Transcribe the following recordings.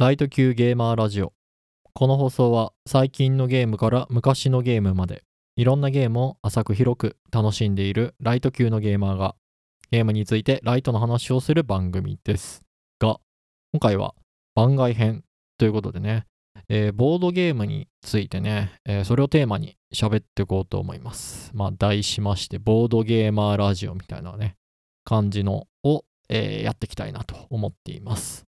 ライト級ゲーマーラジオ。この放送は最近のゲームから昔のゲームまでいろんなゲームを浅く広く楽しんでいるライト級のゲーマーがゲームについてライトの話をする番組ですが今回は番外編ということでね、えーボードゲームについてね、えーそれをテーマに喋っていこうと思います。まあ題しましてボードゲーマーラジオみたいなね感じのを、えーやっていきたいなと思っています。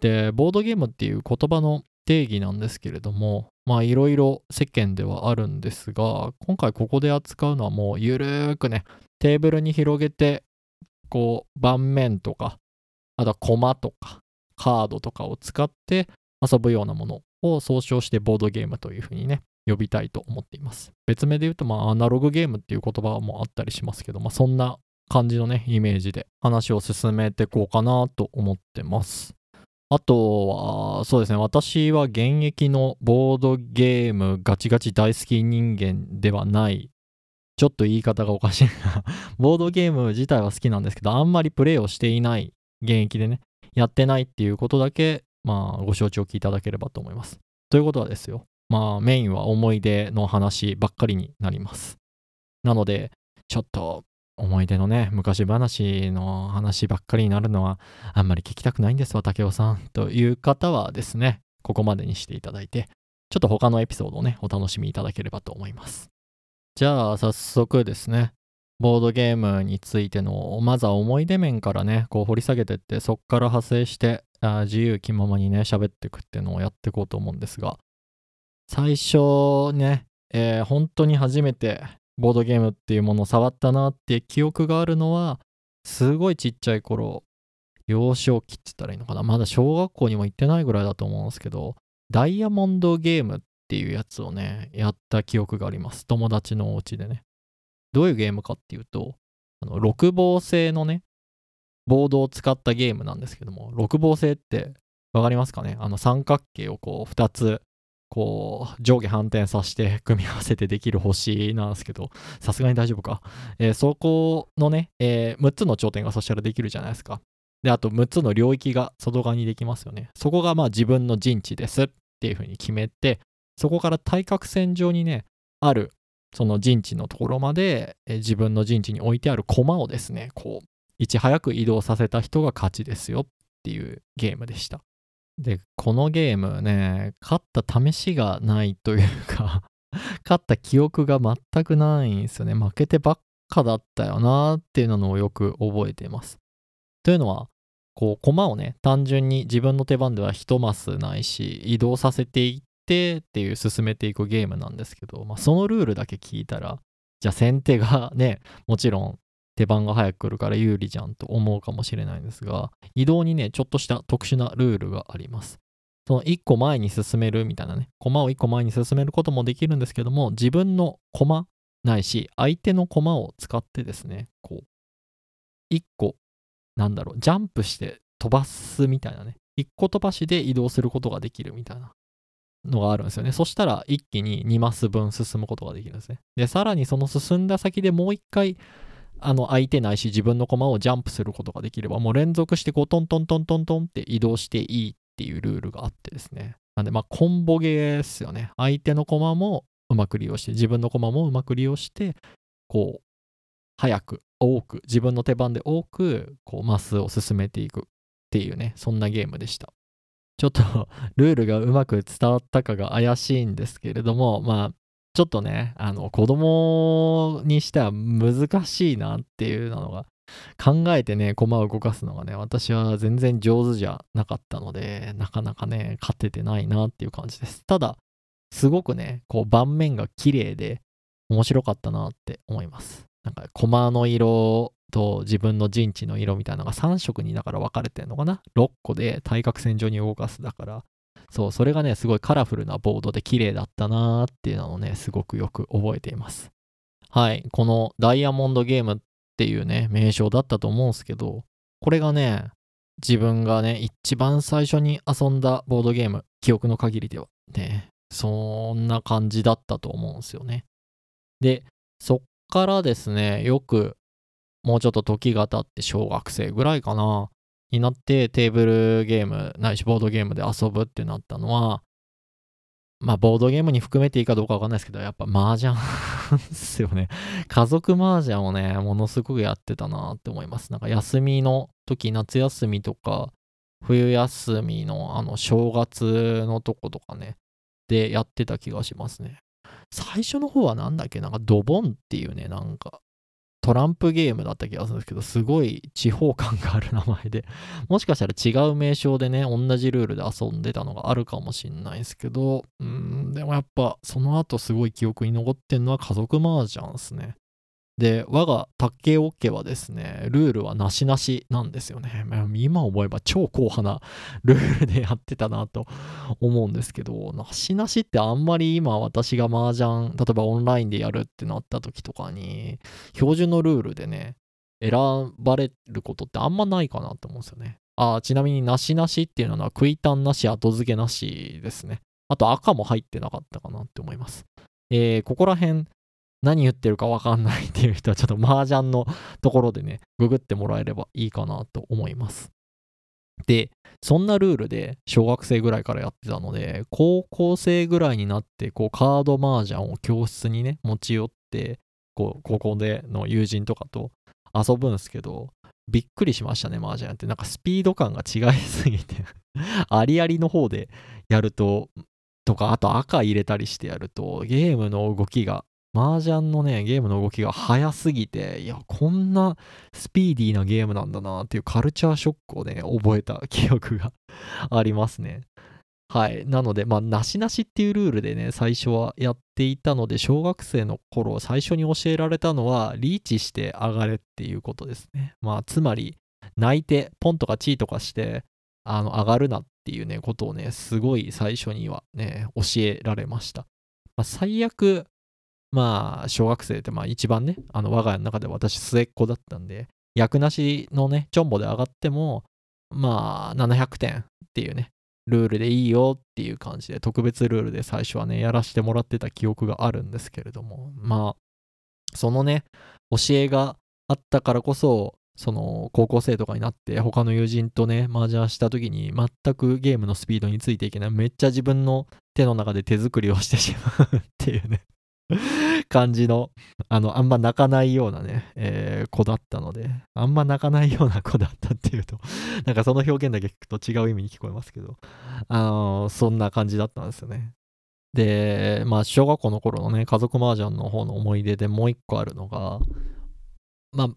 で、ボードゲームっていう言葉の定義なんですけれども、まあいろいろ世間ではあるんですが、今回ここで扱うのはもうゆるーくね、テーブルに広げて、こう盤面とか、あとはコマとかカードとかを使って遊ぶようなものを総称してボードゲームというふうにね、呼びたいと思っています。別名で言うと、まあアナログゲームっていう言葉もあったりしますけど、まあそんな感じのね、イメージで話を進めていこうかなと思ってます。あとは、そうですね、私は現役のボードゲームガチガチ大好き人間ではない。ちょっと言い方がおかしいな。ボードゲーム自体は好きなんですけど、あんまりプレイをしていない、現役でね、やってないっていうことだけ、まあ、ご承知おきいただければと思います。ということはですよ、まあ、メインは思い出の話ばっかりになります。なので、ちょっと思い出のね、昔話の話ばっかりになるのは、あんまり聞きたくないんですわ、竹雄さん。という方はですね、ここまでにしていただいて、ちょっと他のエピソードをね、お楽しみいただければと思います。じゃあ、早速ですね、ボードゲームについての、まずは思い出面からね、こう掘り下げてって、そっから派生して、あ自由気ままにね、喋っていくっていうのをやっていこうと思うんですが、最初ね、えー本当に初めてボードゲームっていうものを触ったなって記憶があるのは、すごいちっちゃい頃、幼少期って言ったらいいのかなまだ小学校にも行ってないぐらいだと思うんですけど、ダイヤモンドゲームっていうやつをね、やった記憶があります。友達のお家でね。どういうゲームかっていうと、あの六芒星のね、ボードを使ったゲームなんですけども、六芒星ってわかりますかね？あの三角形をこう2つこう上下反転させて組み合わせてできる星なんですけど、さすがに大丈夫か。えーそこのね、え6つの頂点がそしたらできるじゃないですか。で、あと6つの領域が外側にできますよね。そこがまあ自分の陣地ですっていうふうに決めて、そこから対角線上にね、あるその陣地のところまで、えー自分の陣地に置いてある駒をですね、こう、いち早く移動させた人が勝ちですよっていうゲームでした。で、このゲームね、勝った試しがないというか、勝った記憶が全くないんですよね。負けてばっかだったよなっていうのをよく覚えています。というのは、こう、駒をね、単純に自分の手番では一マスないし、移動させていってっていう進めていくゲームなんですけど、まあ、そのルールだけ聞いたら、じゃあ先手がね、もちろん手番が早く来るから有利じゃんと思うかもしれないんですが、移動にね、ちょっとした特殊なルールがあります。その1個前に進めるみたいなね、駒を1個前に進めることもできるんですけども、自分の駒ないし、相手の駒を使ってですね、こう、1個、なんだろう、ジャンプして飛ばすみたいなね、1個飛ばしで移動することができるみたいなのがあるんですよね。そしたら一気に2マス分進むことができるんですね。で、さらにその進んだ先でもう1回、あの相手ないし自分の駒をジャンプすることができればもう連続してこうトントントントントンって移動していいっていうルールがあってですね。なんでまあコンボゲーですよね。相手の駒もうまく利用して自分の駒もうまく利用してこう早く多く自分の手番で多くこうマスを進めていくっていうねそんなゲームでした。ちょっと ルールがうまく伝わったかが怪しいんですけれどもまあちょっとね、あの、子供にしては難しいなっていうのが、考えてね、駒を動かすのがね、私は全然上手じゃなかったので、なかなかね、勝ててないなっていう感じです。ただ、すごくね、こう、盤面が綺麗で、面白かったなって思います。なんか、駒の色と自分の陣地の色みたいなのが3色にだから分かれてるのかな ?6 個で対角線上に動かすだから、そう、それがね、すごいカラフルなボードで綺麗だったなーっていうのをね、すごくよく覚えています。はい、このダイヤモンドゲームっていうね、名称だったと思うんですけど、これがね、自分がね、一番最初に遊んだボードゲーム、記憶の限りでは、ね、そんな感じだったと思うんですよね。で、そっからですね、よく、もうちょっと時が経って小学生ぐらいかな、になってテーブルゲームないしボードゲームで遊ぶってなったのは、まあ、ボードゲームに含めていいかどうかわかんないですけど、やっぱ麻雀ですよね。家族麻雀をね、ものすごくやってたなって思います。なんか休みの時、夏休みとか、冬休みのあの正月のとことかね、でやってた気がしますね。最初の方はなんだっけなんかドボンっていうね、なんかトランプゲームだった気がするんですけど、すごい地方感がある名前で、もしかしたら違う名称でね、同じルールで遊んでたのがあるかもしんないですけど、うん、でもやっぱその後すごい記憶に残ってんのは家族麻雀ですね。で、我が竹尾家はですね、ルールはなしなしなんですよね。今思えば超硬派な ルールでやってたなと思うんですけど、なしなしってあんまり今私が麻雀、例えばオンラインでやるってなった時とかに、標準のルールでね、選ばれることってあんまないかなと思うんですよね。あちなみになしなしっていうのは食いたんなし、後付けなしですね。あと赤も入ってなかったかなって思います。えー、ここら辺何言ってるかわかんないっていう人はちょっと麻雀のところでね、ググってもらえればいいかなと思います。で、そんなルールで小学生ぐらいからやってたので、高校生ぐらいになって、こう、カード麻雀を教室にね、持ち寄って、こう、高校での友人とかと遊ぶんですけど、びっくりしましたね、麻雀って。なんかスピード感が違いすぎて ありありの方でやると、とか、あと赤入れたりしてやると、ゲームの動きが麻雀のね、ゲームの動きが速すぎて、いや、こんなスピーディーなゲームなんだなっていうカルチャーショックをね、覚えた記憶が ありますね。はい。なので、まあ、なしなしっていうルールでね、最初はやっていたので、小学生の頃、最初に教えられたのは、リーチして上がれっていうことですね。まあ、つまり、泣いて、ポンとかチーとかして、あの、上がるなっていうね、ことをね、すごい最初にはね、教えられました。まあ、最悪、まあ、小学生ってまあ一番ね、あの我が家の中で私末っ子だったんで、役なしのね、チョンボで上がっても、まあ、700点っていうね、ルールでいいよっていう感じで、特別ルールで最初はね、やらせてもらってた記憶があるんですけれども、まあ、そのね、教えがあったからこそ、その高校生とかになって他の友人とね、麻雀した時に全くゲームのスピードについていけない。めっちゃ自分の手の中で手作りをしてしまうっていうね 感じの、あの、あんま泣かないようなね、えー、子だったので、あんま泣かないような子だったっていうと、なんかその表現だけ聞くと違う意味に聞こえますけど、あの、そんな感じだったんですよね。で、まあ、小学校の頃のね、家族麻雀の方の思い出でもう一個あるのが、まあ、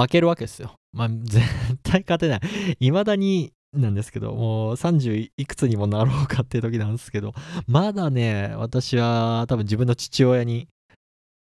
負けるわけですよ。まあ、絶対勝てない。未だになんですけど、もう30いくつにもなろうかっていう時なんですけど、まだね、私は多分自分の父親に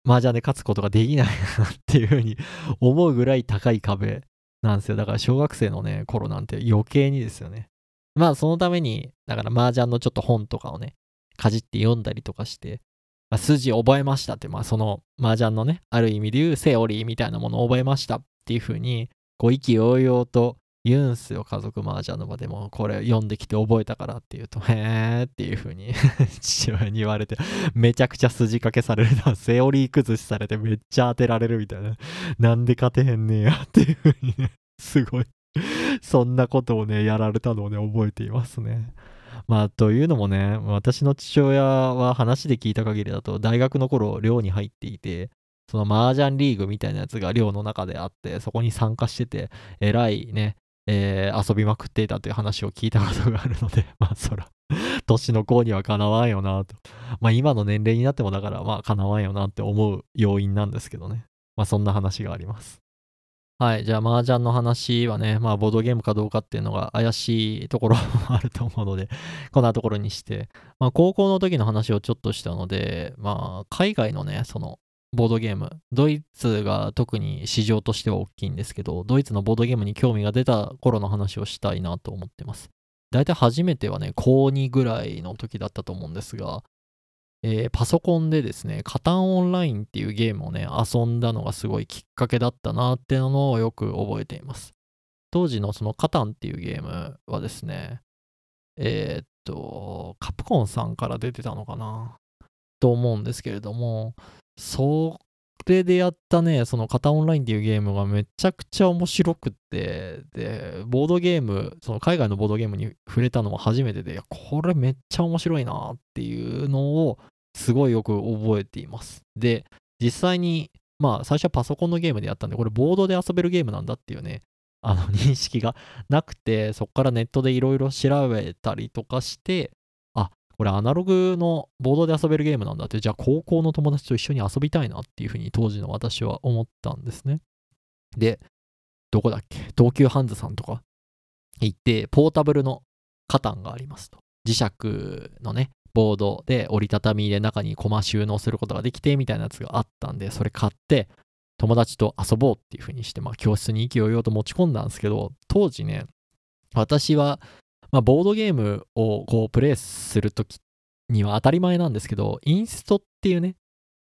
麻雀で勝つことができないなっていうふうに思うぐらい高い壁なんですよ。だから小学生のね、頃なんて余計にですよね。まあそのために、だから麻雀のちょっと本とかをね、かじって読んだりとかして、まあ、筋覚えましたって、まあその麻雀のね、ある意味で言うセオリーみたいなものを覚えましたっていうふうに、こう意気揚々と言うんすよ、家族麻雀の場で。も、これ読んできて覚えたからって言うと、へーっていう風に 父親に言われて、めちゃくちゃ筋掛けされるな、セオリー崩しされてめっちゃ当てられるみたいな、なんで勝てへんねやっていう風にね、すごい。そんなことをね、やられたのをね、覚えていますね。まあ、というのもね、私の父親は話で聞いた限りだと、大学の頃、寮に入っていて、その麻雀リーグみたいなやつが寮の中であって、そこに参加してて、えらいね、えー、遊びまくっていたという話を聞いたことがあるので、まあそら、年の子にはかなわんよなと。まあ今の年齢になってもだからまあかなわんよなって思う要因なんですけどね。まあそんな話があります。はい。じゃあ、麻雀の話はね、まあ、ボードゲームかどうかっていうのが怪しいところもあると思うので、こんなところにして、まあ、高校の時の話をちょっとしたので、まあ、海外のね、その、ボードゲーム。ドイツが特に市場としては大きいんですけど、ドイツのボードゲームに興味が出た頃の話をしたいなと思ってます。大体初めてはね、高2ぐらいの時だったと思うんですが、えー、パソコンでですね、カタンオンラインっていうゲームをね、遊んだのがすごいきっかけだったなっていうのをよく覚えています。当時のそのカタンっていうゲームはですね、えー、っと、カプコンさんから出てたのかなと思うんですけれども、それでやったね、その型オンラインっていうゲームがめちゃくちゃ面白くって、で、ボードゲーム、その海外のボードゲームに触れたのも初めてで、これめっちゃ面白いなっていうのをすごいよく覚えています。で、実際に、まあ最初はパソコンのゲームでやったんで、これボードで遊べるゲームなんだっていうね、あの認識がなくて、そこからネットでいろいろ調べたりとかして、これアナログのボードで遊べるゲームなんだって、じゃあ高校の友達と一緒に遊びたいなっていうふうに当時の私は思ったんですね。で、どこだっけ？東急ハンズさんとか行って、ポータブルのカタンがありますと。磁石のね、ボードで折りたたみで中にコマ収納することができてみたいなやつがあったんで、それ買って友達と遊ぼうっていう風にして、まあ教室に勢いよと持ち込んだんですけど、当時ね、私はまあ、ボードゲームをこうプレイするときには当たり前なんですけど、インストっていうね、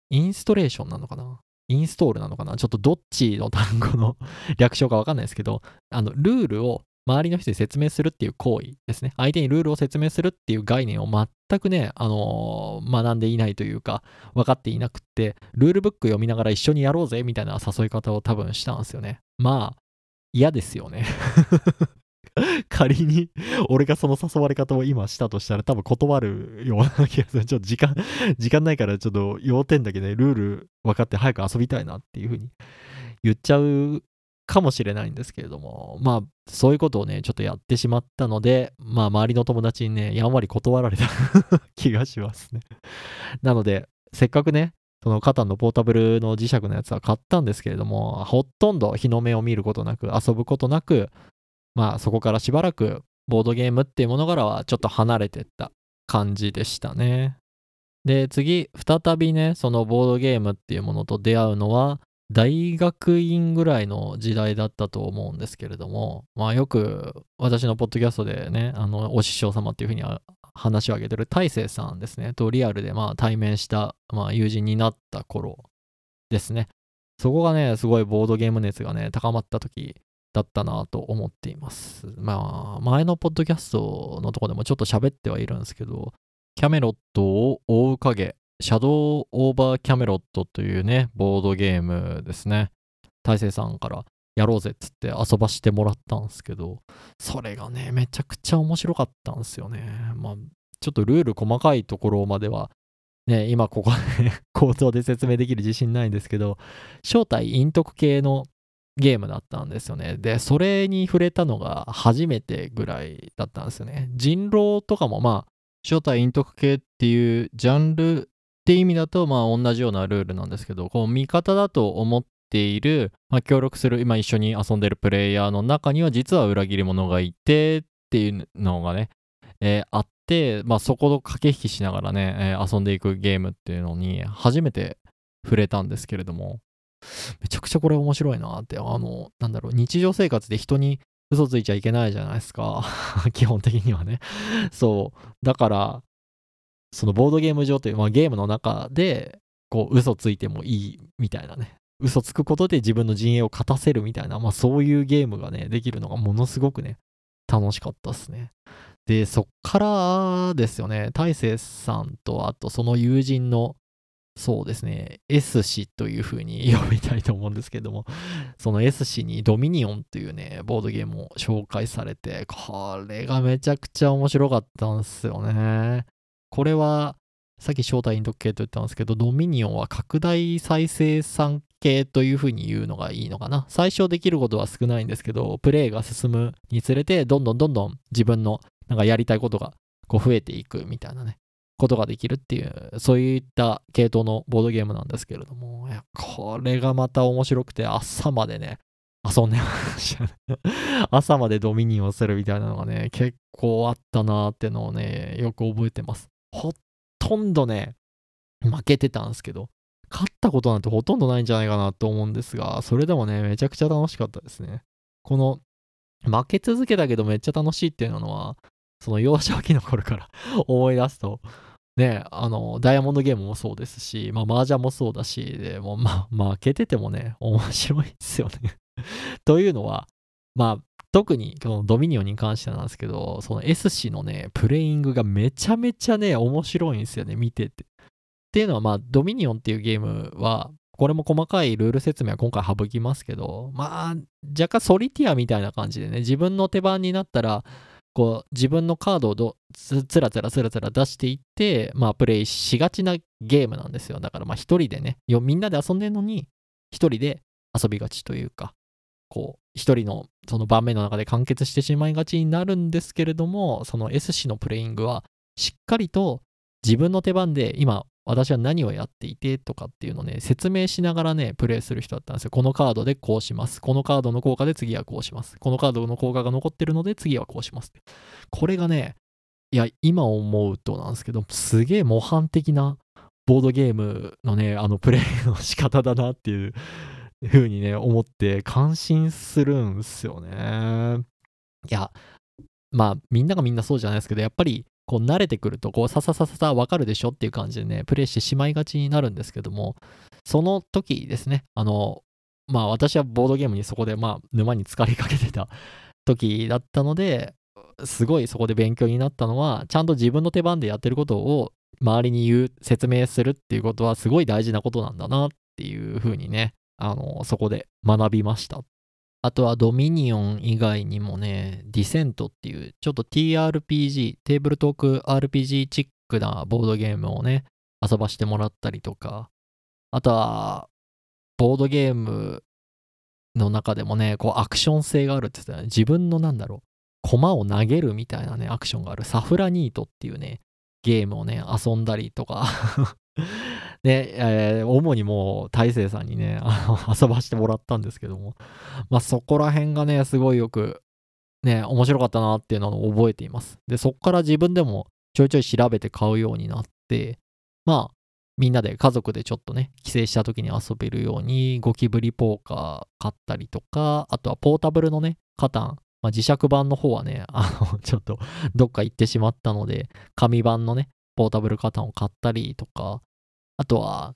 インストレーションなのかな？インストールなのかな？ちょっとどっちの単語の 略称かわかんないですけど、あの、ルールを周りの人に説明するっていう行為ですね。相手にルールを説明するっていう概念を全くね、あのー、学んでいないというか、分かっていなくって、ルールブック読みながら一緒にやろうぜみたいな誘い方を多分したんですよね。まあ、嫌ですよね 仮に俺がその誘われ方を今したとしたら多分断るような気がする。ちょっと時間、時間ないからちょっと要点だけね、ルール分かって早く遊びたいなっていう風に言っちゃうかもしれないんですけれども、まあそういうことをね、ちょっとやってしまったので、まあ周りの友達にね、やんわり断られた 気がしますね。なので、せっかくね、そのカタンのポータブルの磁石のやつは買ったんですけれども、ほとんど日の目を見ることなく、遊ぶことなく、まあそこからしばらくボードゲームっていうものからはちょっと離れてった感じでしたね。で、次、再びね、そのボードゲームっていうものと出会うのは、大学院ぐらいの時代だったと思うんですけれども、まあよく私のポッドキャストでね、あの、お師匠様っていうふうに話を挙げてる大勢さんですね、とリアルでまあ対面した、まあ、友人になった頃ですね。そこがね、すごいボードゲーム熱がね、高まった時だったなと思っています。まあ、前のポッドキャストのとこでもちょっと喋ってはいるんですけど、キャメロットを追う影、シャドウオーバーキャメロットというね、ボードゲームですね。大勢さんからやろうぜっつって遊ばしてもらったんですけど、それがね、めちゃくちゃ面白かったんですよね。まあ、ちょっとルール細かいところまでは、ね、今ここで 口頭で説明できる自信ないんですけど、正体陰徳系のゲームだったんですよね。で、それに触れたのが初めてぐらいだったんですよね。人狼とかもまあ、正体陰徳系っていうジャンルって意味だとまあ同じようなルールなんですけど、こう味方だと思っている、まあ、協力する、今一緒に遊んでるプレイヤーの中には実は裏切り者がいてっていうのがね、えー、あって、まあそこを駆け引きしながらね、えー、遊んでいくゲームっていうのに初めて触れたんですけれども、めちゃくちゃこれ面白いなって、あの、なんだろう、日常生活で人に嘘ついちゃいけないじゃないですか。基本的にはね。そう。だから、そのボードゲーム上という、まあ、ゲームの中で、こう、嘘ついてもいいみたいなね。嘘つくことで自分の陣営を勝たせるみたいな、まあそういうゲームがね、できるのがものすごくね、楽しかったっすね。で、そっからですよね、大勢さんと、あとその友人のそうですね、S 氏という風に呼びたいと思うんですけども、その S 氏にドミニオンというね、ボードゲームを紹介されて、これがめちゃくちゃ面白かったんですよね。これは、さっき正体インド系と言ったんですけど、ドミニオンは拡大再生産系という風に言うのがいいのかな。最初できることは少ないんですけど、プレイが進むにつれて、どんどんどんどん自分のなんかやりたいことがこう増えていくみたいなね。ことができるっていう、そういった系統のボードゲームなんですけれども、いやこれがまた面白くて、朝までね、遊んでましたね 朝までドミニオンするみたいなのがね、結構あったなーってのをね、よく覚えてます。ほとんどね、負けてたんですけど、勝ったことなんてほとんどないんじゃないかなと思うんですが、それでもね、めちゃくちゃ楽しかったですね。この、負け続けたけどめっちゃ楽しいっていうのは、その幼少期の頃から 思い出すと、ね、あの、ダイヤモンドゲームもそうですし、まあ、麻雀もそうだし、でもまあ、負けててもね、面白いですよね というのは、まあ、特にこのドミニオンに関してなんですけど、その S 氏のね、プレイングがめちゃめちゃね、面白いんですよね、見てて。っていうのは、まあ、ドミニオンっていうゲームは、これも細かいルール説明は今回省きますけど、まあ、若干ソリティアみたいな感じでね、自分の手番になったら、こう、自分のカードをどつつらつらつらつら出していって、まあ、プレイしがちなゲームなんですよ。だから、まあ、一人でね、みんなで遊んでるのに、一人で遊びがちというか、こう、一人のその盤面の中で完結してしまいがちになるんですけれども、その S 氏のプレイングは、しっかりと自分の手番で今私は何をやっていてとかっていうのをね、説明しながらね、プレイする人だったんですよ。このカードでこうします。このカードの効果で次はこうします。このカードの効果が残ってるので次はこうします。これがね、いや、今思うとなんですけど、すげえ模範的なボードゲームのね、あのプレイの仕方だなっていう風にね、思って感心するんすよね。いや、まあ、みんながみんなそうじゃないですけど、やっぱりこう慣れてくると、こうさささささわかるでしょっていう感じでね、プレイしてしまいがちになるんですけども、その時ですね、あの、まあ私はボードゲームにそこでまあ沼に浸かりかけてた時だったので、すごいそこで勉強になったのは、ちゃんと自分の手番でやってることを周りに言う、説明するっていうことはすごい大事なことなんだなっていうふうにね、あの、そこで学びました。あとはドミニオン以外にもね、ディセントっていうちょっと TRPG、テーブルトーク RPG チックなボードゲームをね、遊ばしてもらったりとか、あとは、ボードゲームの中でもね、こうアクション性があるって言ってたね。自分のなんだろう、駒を投げるみたいなね、アクションがある。サフラニートっていうね、ゲームをね、遊んだりとかで、えー、主にもう大勢さんにね、あ の遊ばしてもらったんですけども、まあそこら辺がね、すごいよく、ね、面白かったなっていうのを覚えています。で、そこから自分でもちょいちょい調べて買うようになって、まあ、みんなで家族でちょっとね、帰省した時に遊べるように、ゴキブリポーカー買ったりとか、あとはポータブルのね、カタン、まあ、磁石版の方はね、あの、ちょっとどっか行ってしまったので、紙版のね、ポータブルカタンを買ったりとか、あとは、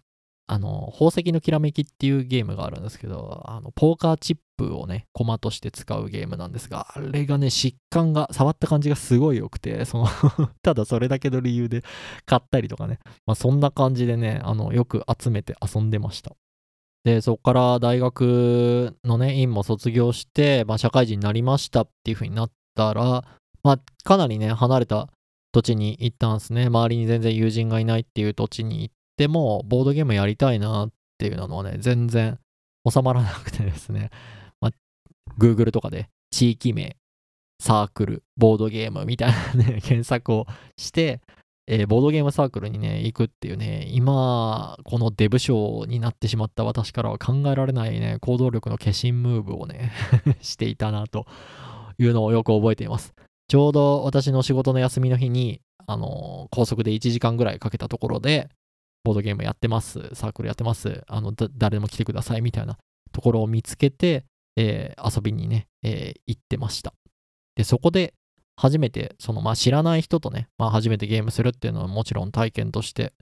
あの、宝石のきらめきっていうゲームがあるんですけど、あの、ポーカーチップをね、コマとして使うゲームなんですが、あれがね、疾患が、触った感じがすごい良くて、その ただそれだけの理由で買ったりとかね、まあそんな感じでね、あの、よく集めて遊んでました。で、そこから大学のね、院も卒業して、まあ社会人になりましたっていう風になったら、まあかなりね、離れた土地に行ったんですね。周りに全然友人がいないっていう土地に行っても、ボードゲームやりたいなっていうのはね、全然収まらなくてですね、まあ、Google とかで地域名、サークル、ボードゲームみたいなね、検索をして、えー、ボードゲームサークルにね、行くっていうね、今、このデブ賞になってしまった私からは考えられないね、行動力の化身ムーブをね していたなというのをよく覚えています。ちょうど私の仕事の休みの日に、あの、高速で1時間ぐらいかけたところで、ボードゲームやってます、サークルやってます、あの、誰でも来てくださいみたいなところを見つけて、えー、遊びにね、えー、行ってました。で、そこで初めて、その、まあ、知らない人とね、まあ、初めてゲームするっていうのはもちろん体験として、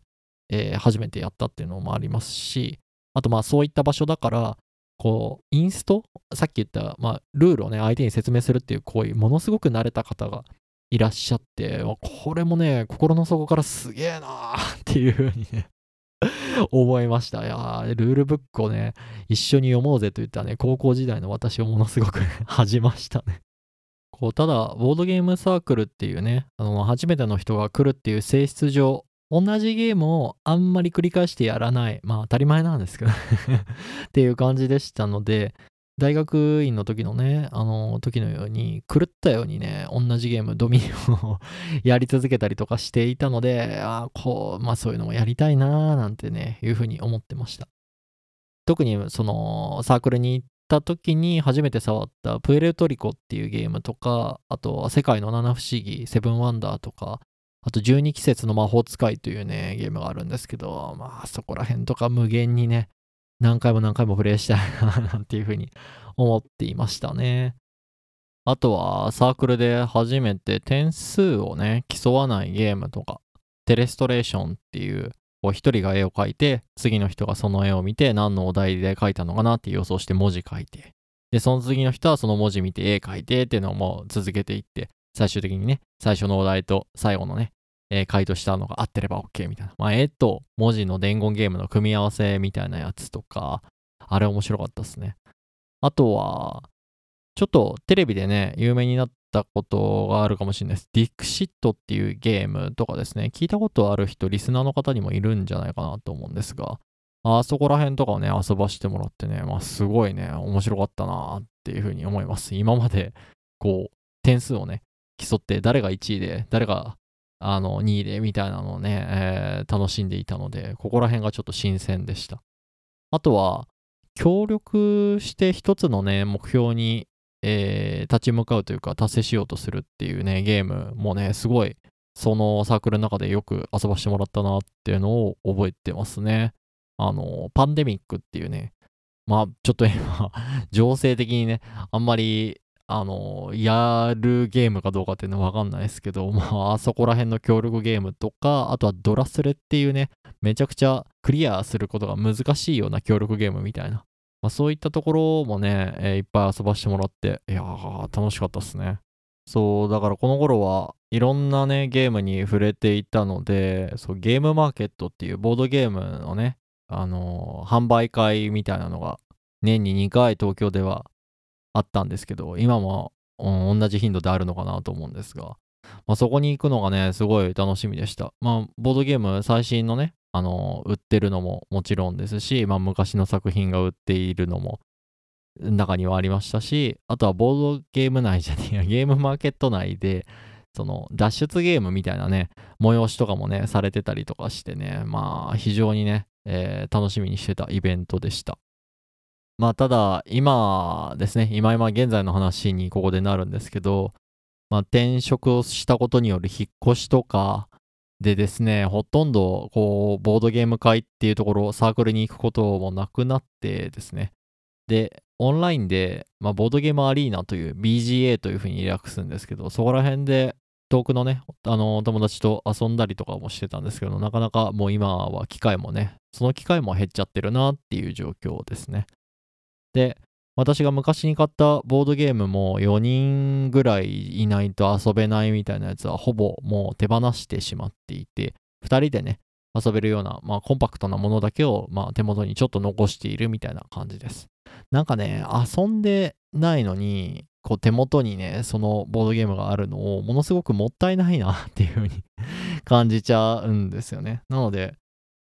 えー、初めてやったっていうのもありますし、あとまあそういった場所だから、こう、インスト？さっき言った、まあ、ルールをね、相手に説明するっていう行為、ものすごく慣れた方がいらっしゃって、これもね、心の底からすげえなーっていう風にね 思いました。いやー、ルールブックをね、一緒に読もうぜと言ったね、高校時代の私をものすごく 恥じましたね。こう、ただ、ボードゲームサークルっていうね、あの、初めての人が来るっていう性質上、同じゲームをあんまり繰り返してやらない。まあ当たり前なんですけど っていう感じでしたので、大学院の時のね、あの時のように、狂ったようにね、同じゲーム、ドミニオンを やり続けたりとかしていたので、ああこう、まあそういうのもやりたいなーなんてね、いうふうに思ってました。特にそのサークルに行った時に初めて触ったプエルトリコっていうゲームとか、あと世界の七不思議、セブンワンダーとか、あと12季節の魔法使いというね、ゲームがあるんですけど、まあそこら辺とか無限にね、何回も何回もプレイしたいな、なんていうふうに思っていましたね。あとはサークルで初めて点数をね、競わないゲームとか、テレストレーションっていう、こう一人が絵を描いて、次の人がその絵を見て何のお題で描いたのかなって予想して文字書いて、で、その次の人はその文字見て絵描いてっていうのをもう続けていって、最終的にね、最初のお題と最後のね、えー、回答したのが合ってれば OK みたいな。まあ、絵と文字の伝言ゲームの組み合わせみたいなやつとか、あれ面白かったですね。あとは、ちょっとテレビでね、有名になったことがあるかもしれないです。ディクシットっていうゲームとかですね、聞いたことある人、リスナーの方にもいるんじゃないかなと思うんですが、あそこら辺とかをね、遊ばしてもらってね、まあすごいね、面白かったなっていうふうに思います。今まで、こう、点数をね、競って誰が1位で、誰があの2位でみたいなのをね、えー、楽しんでいたので、ここら辺がちょっと新鮮でした。あとは、協力して一つのね、目標に、えー、立ち向かうというか、達成しようとするっていうね、ゲームもね、すごい、そのサークルの中でよく遊ばしてもらったなっていうのを覚えてますね。あの、パンデミックっていうね、まあ、ちょっと今、情勢的にね、あんまりあの、やるゲームかどうかっていうのはわかんないですけど、まあ、あそこら辺の協力ゲームとか、あとはドラスレっていうね、めちゃくちゃクリアすることが難しいような協力ゲームみたいな。まあ、そういったところもね、えー、いっぱい遊ばしてもらって、いやー、楽しかったっすね。そう、だからこの頃はいろんなね、ゲームに触れていたので、そうゲームマーケットっていうボードゲームのね、あのー、販売会みたいなのが年に2回東京ではあったんですけど、今も、うん、同じ頻度であるのかなと思うんですが、まあ、そこに行くのがね、すごい楽しみでした。まあ、ボードゲーム最新のね、あの売ってるのももちろんですし、まあ、昔の作品が売っているのも中にはありましたし、あとはボードゲーム内じゃねえや、ゲームマーケット内で、その脱出ゲームみたいなね、催しとかもね、されてたりとかしてね、まあ非常にね、えー、楽しみにしてたイベントでした。まあ、ただ、今ですね、今今現在の話にここでなるんですけど、まあ、転職をしたことによる引っ越しとかでですね、ほとんど、こう、ボードゲーム会っていうところ、サークルに行くこともなくなってですね、で、オンラインで、まあ、ボードゲームアリーナという BGA というふうに略すんですけど、そこら辺で遠くのね、あの、友達と遊んだりとかもしてたんですけど、なかなかもう今は機会もね、その機会も減っちゃってるなっていう状況ですね。で、私が昔に買ったボードゲームも4人ぐらいいないと遊べないみたいなやつはほぼもう手放してしまっていて、2人でね、遊べるような、まあ、コンパクトなものだけを、まあ、手元にちょっと残しているみたいな感じです。なんかね、遊んでないのに、こう手元にね、そのボードゲームがあるのをものすごくもったいないなっていう風に 感じちゃうんですよね。なので、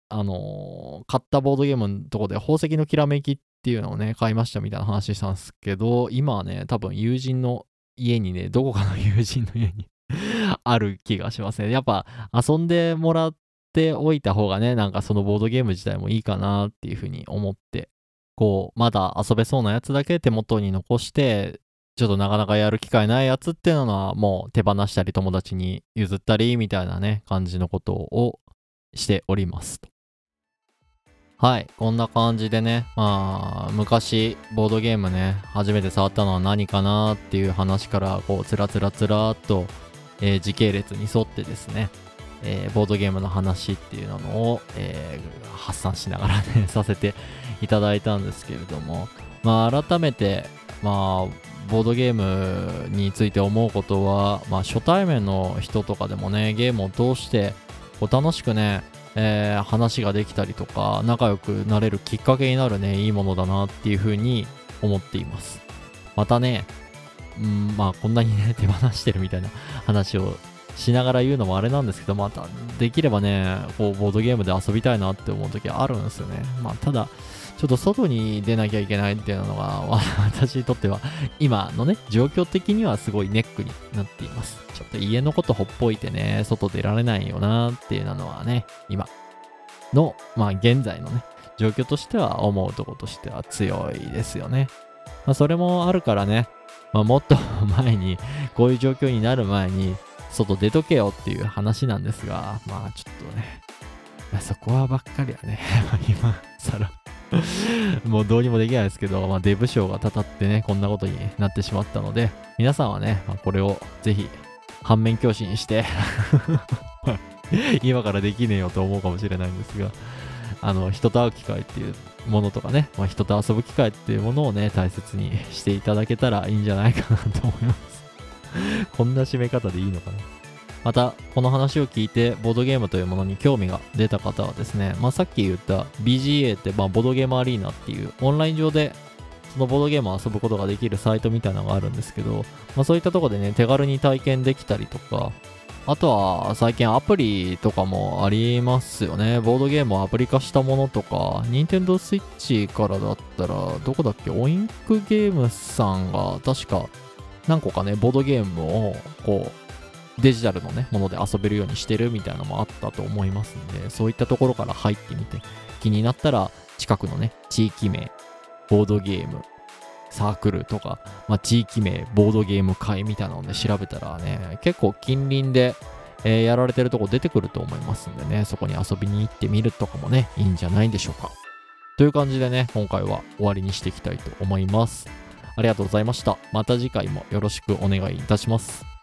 あのー、買ったボードゲームのとこで宝石のきらめきっっていうのをね、買いましたみたいな話したんですけど、今はね、多分友人の家にね、どこかの友人の家に ある気がしますね。やっぱ遊んでもらっておいた方がね、なんかそのボードゲーム自体もいいかなっていうふうに思って、こう、まだ遊べそうなやつだけ手元に残して、ちょっとなかなかやる機会ないやつっていうのはもう手放したり友達に譲ったりみたいなね、感じのことをしておりますとはい、こんな感じでね、まあ、昔、ボードゲームね、初めて触ったのは何かなっていう話から、こう、つらつらつらっと、えー、時系列に沿ってですね、えー、ボードゲームの話っていうのを、えー、発散しながらね、させていただいたんですけれども、まあ、改めて、まあ、ボードゲームについて思うことは、まあ、初対面の人とかでもね、ゲームを通して、こう楽しくね、えー、話ができたりとか仲良くなれるきっかけになるねいいものだなっていうふうに思っています。またねうんまあこんなにね 手放してるみたいな 話をしながら言うのもあれなんですけどまたできればねこうボードゲームで遊びたいなって思う時あるんですよね。まあただちょっと外に出なきゃいけないっていうのが、私にとっては、今のね、状況的にはすごいネックになっています。ちょっと家のことほっぽいてね、外出られないよなっていうのはね、今の、まあ現在のね、状況としては思うとことしては強いですよね。まあそれもあるからね、まあもっと前に、こういう状況になる前に、外出とけよっていう話なんですが、まあちょっとね、そこはばっかりはね、今更 もうどうにもできないですけど、まあ、デブ賞がたたってね、こんなことになってしまったので、皆さんはね、まあ、これをぜひ反面教師にして 今からできねえよと思うかもしれないんですが、あの、人と会う機会っていうものとかね、まあ、人と遊ぶ機会っていうものをね、大切にしていただけたらいいんじゃないかなと思います。こんな締め方でいいのかな？またこの話を聞いてボードゲームというものに興味が出た方はですね、まあ、さっき言った BGA ってまあボードゲームアリーナっていうオンライン上でそのボードゲームを遊ぶことができるサイトみたいなのがあるんですけど、まあ、そういったとこでね手軽に体験できたりとかあとは最近アプリとかもありますよね。ボードゲームをアプリ化したものとか、Nintendo Switch からだったら、どこだっけ？オインクゲームさんが確か何個かね、ボードゲームをこう、デジタルのね、もので遊べるようにしてるみたいなのもあったと思いますんで、そういったところから入ってみて、気になったら近くのね、地域名、ボードゲーム、サークルとか、まあ、地域名、ボードゲーム会みたいなので調べたらね、結構近隣で、えー、やられてるとこ出てくると思いますんでね、そこに遊びに行ってみるとかもね、いいんじゃないでしょうか。という感じでね、今回は終わりにしていきたいと思います。ありがとうございました。また次回もよろしくお願いいたします。